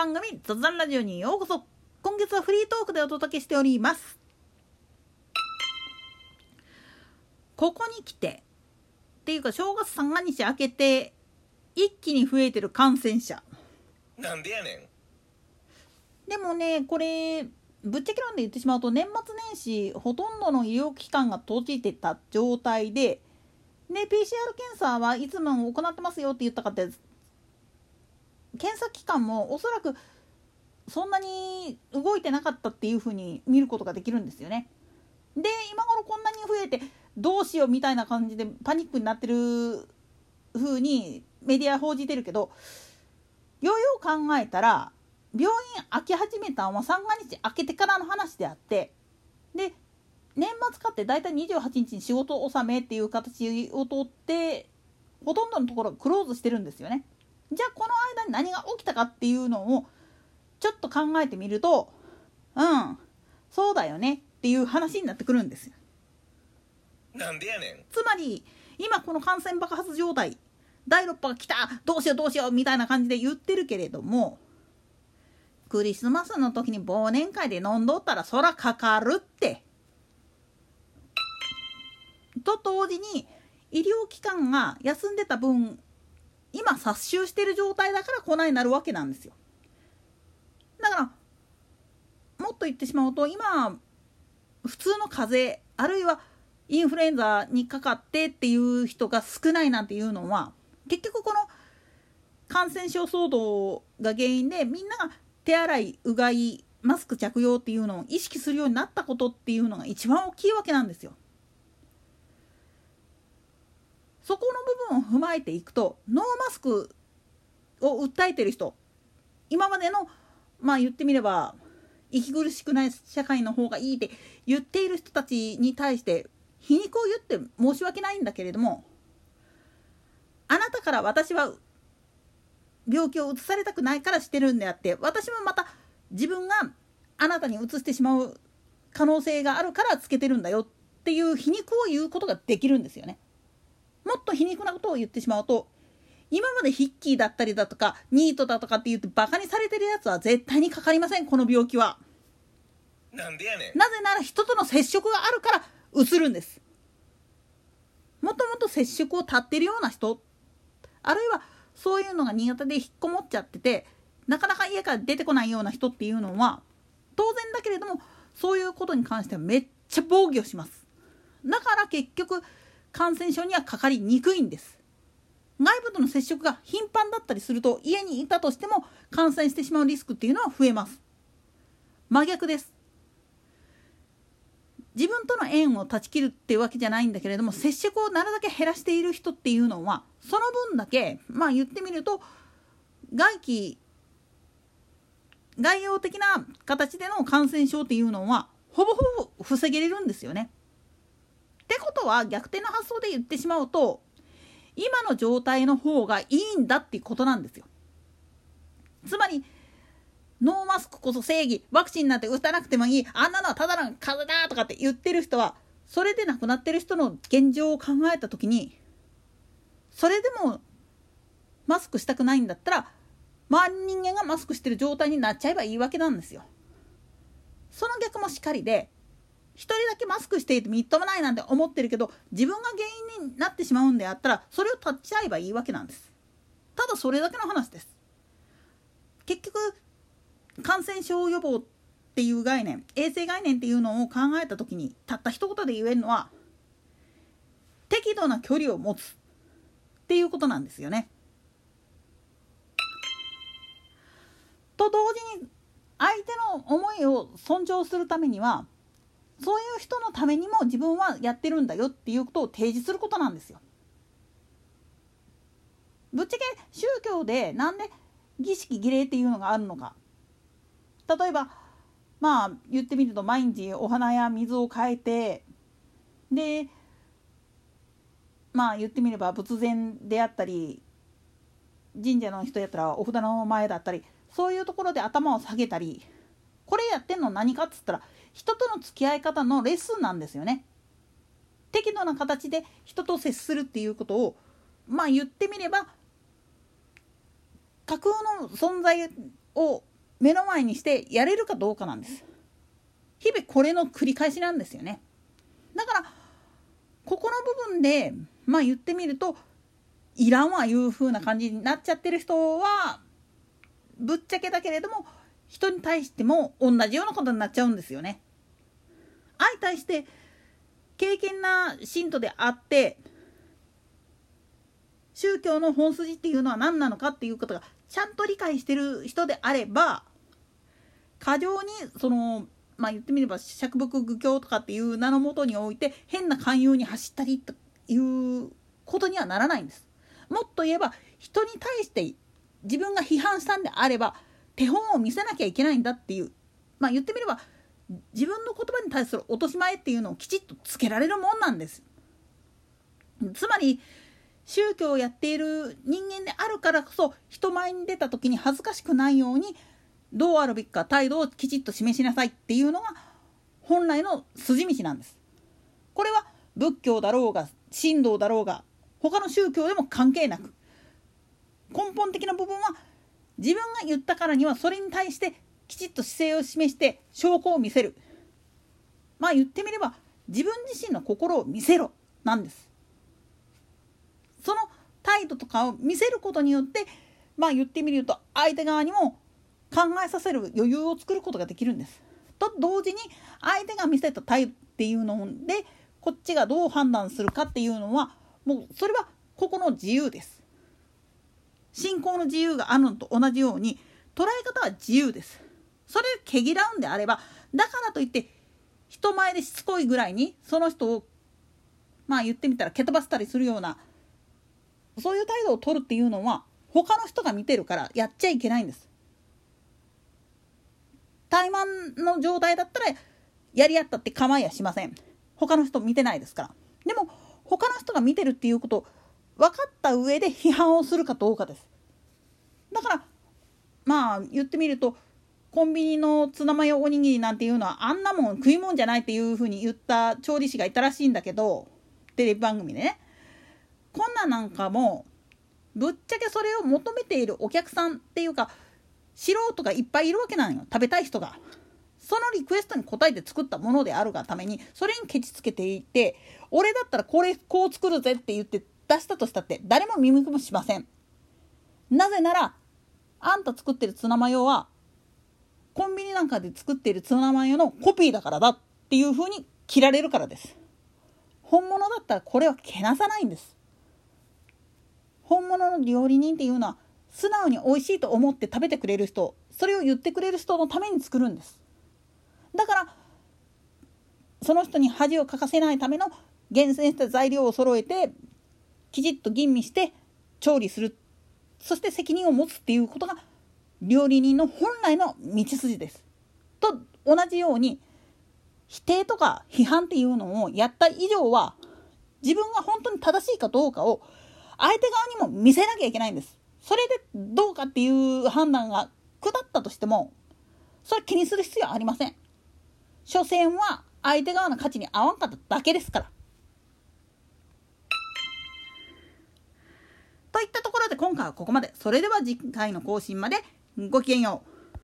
番組「雑談ラジオ」にようこそ。今月はフリートークでお届けしております。ここに来てっていうか正月三が日明けて一気に増えてる感染者。なんでやねん。でもねこれぶっちゃけ論で言ってしまうと年末年始ほとんどの医療機関が閉じてた状態でで PCR 検査はいつも行ってますよって言ったかって検査機関もおそらくそんなに動いてなかったっていうふうに見ることができるんですよね。で今頃こんなに増えてどうしようみたいな感じでパニックになってる風にメディア報じてるけどようよう考えたら病院開き始めたのは三が日明けてからの話であってで年末かって大体28日に仕事納めっていう形をとってほとんどのところがクローズしてるんですよね。じゃあこの間に何が起きたかっていうのをちょっと考えてみるとうんそうだよねっていう話になってくるんですよ。なんでやねんつまり今この感染爆発状態第6波が来たどうしようどうしようみたいな感じで言ってるけれどもクリスマスの時に忘年会で飲んどったらそらかかるって。と同時に医療機関が休んでた分今殺収してる状態だからこないなるわけなんですよ。だからもっと言ってしまうと今普通の風邪あるいはインフルエンザにかかってっていう人が少ないなんていうのは結局この感染症騒動が原因でみんなが手洗いうがいマスク着用っていうのを意識するようになったことっていうのが一番大きいわけなんですよ。そこの部分を踏まえていくとノーマスクを訴えてる人今までのまあ言ってみれば息苦しくない社会の方がいいって言っている人たちに対して皮肉を言って申し訳ないんだけれどもあなたから私は病気を移されたくないからしてるんであって私もまた自分があなたに移してしまう可能性があるからつけてるんだよっていう皮肉を言うことができるんですよね。と皮肉なことを言ってしまうと今までヒッキーだったりだとかニートだとかって言ってバカにされてるやつは絶対にかかりませんこの病気は。なんでやねん。なぜなら人との接触があるからうつるんです。もともと接触を立ってるような人あるいはそういうのが苦手で引っこもっちゃっててなかなか家から出てこないような人っていうのは当然だけれどもそういうことに関してはめっちゃ防御します。だから結局感染症にはかかりにくいんです。外部との接触が頻繁だったりすると家にいたとしても感染してしまうリスクっていうのは増えます。真逆です。自分との縁を断ち切るっていうわけじゃないんだけれども接触をなるだけ減らしている人っていうのはその分だけまあ言ってみると外気外用的な形での感染症っていうのはほぼほぼ防げれるんですよね。ってことは逆転の発想で言ってしまうと今の状態の方がいいんだっていうことなんですよ。つまりノーマスクこそ正義ワクチンなんて打たなくてもいいあんなのはただの風だとかって言ってる人はそれで亡くなってる人の現状を考えた時にそれでもマスクしたくないんだったら周り人間がマスクしてる状態になっちゃえばいいわけなんですよ。その逆もしかりで一人だけマスクしていてみっともないなんて思ってるけど自分が原因になってしまうんであったらそれを立ちゃえばいいわけなんです。ただそれだけの話です。結局感染症予防っていう概念衛生概念っていうのを考えた時にたった一言で言えるのは適度な距離を持つっていうことなんですよね。と同時に相手の思いを尊重するためにはそういう人のためにも自分はやってるんだよっていうことを提示することなんですよ。ぶっちゃけ宗教でなんで儀式儀礼っていうのがあるのか例えばまあ言ってみると毎日お花や水を変えてでまあ言ってみれば仏前であったり神社の人やったらお札の前だったりそういうところで頭を下げたりこれやってんの何かっつったら人との付き合い方のレッスンなんですよね。適度な形で人と接するっていうことをまあ言ってみれば架空の存在を目の前にしてやれるかどうかなんです日々これの繰り返しなんですよねだからここの部分でまあ言ってみるといらんわいう風な感じになっちゃってる人はぶっちゃけだけれども人に対しても同じようなことになっちゃうんですよね。相対して敬虔な信徒であって宗教の本筋っていうのは何なのかっていうことがちゃんと理解してる人であれば過剰にそのまあ言ってみれば釈伏愚教とかっていう名のもとにおいて変な勧誘に走ったりということにはならないんです。もっと言えば人に対して自分が批判したんであれば手本を見せなきゃいけないんだっていうまあ言ってみれば自分の言葉に対する落とし前っていうのをきちっとつけられるもんなんです。つまり宗教をやっている人間であるからこそ人前に出た時に恥ずかしくないようにどうあるべきか態度をきちっと示しなさいっていうのが本来の筋道なんです。これは仏教だろうが神道だろうが他の宗教でも関係なく根本的な部分は自分が言ったからにはそれに対してきちっと姿勢を示して証拠を見せるまあ言ってみれば自分自身の心を見せろなんですその態度とかを見せることによってまあ言ってみると相手側にも考えさせる余裕を作ることができるんです。と同時に相手が見せた態度っていうのでこっちがどう判断するかっていうのはもうそれはここの自由です。信仰の自由があるのと同じように捉え方は自由です。それで毛嫌うんであればだからといって人前でしつこいぐらいにその人をまあ言ってみたら蹴飛ばしたりするようなそういう態度を取るっていうのは他の人が見てるからやっちゃいけないんです。怠慢の状態だったらやり合ったって構いやしません。他の人見てないですから。でも他の人が見てるっていうこと分かった上で批判をするかどうかです。だからまあ言ってみるとコンビニのツナマヨおにぎりなんていうのはあんなもん食い物じゃないっていうふうに言った調理師がいたらしいんだけどテレビ番組でねこんななんかもぶっちゃけそれを求めているお客さんっていうか素人がいっぱいいるわけなんよ食べたい人が。そのリクエストに応えて作ったものであるがためにそれにケチつけていて俺だったらこれこう作るぜって言って出したとしたって誰も耳くもしません。なぜならあんた作ってるツナマヨはコンビニなんかで作っているツナマヨのコピーだからだっていう風に切られるからです。本物だったらこれはけなさないんです。本物の料理人っていうのは素直に美味しいと思って食べてくれる人それを言ってくれる人のために作るんですだからその人に恥をかかせないための厳選した材料を揃えてきちっと吟味して調理するそして責任を持つっていうことが料理人の本来の道筋です。と同じように否定とか批判っていうのをやった以上は自分が本当に正しいかどうかを相手側にも見せなきゃいけないんです。それでどうかっていう判断が下ったとしてもそれ気にする必要はありません。所詮は相手側の価値に合わんかっただけですから。といったところで今回はここまで。それでは次回の更新までごきげんよう。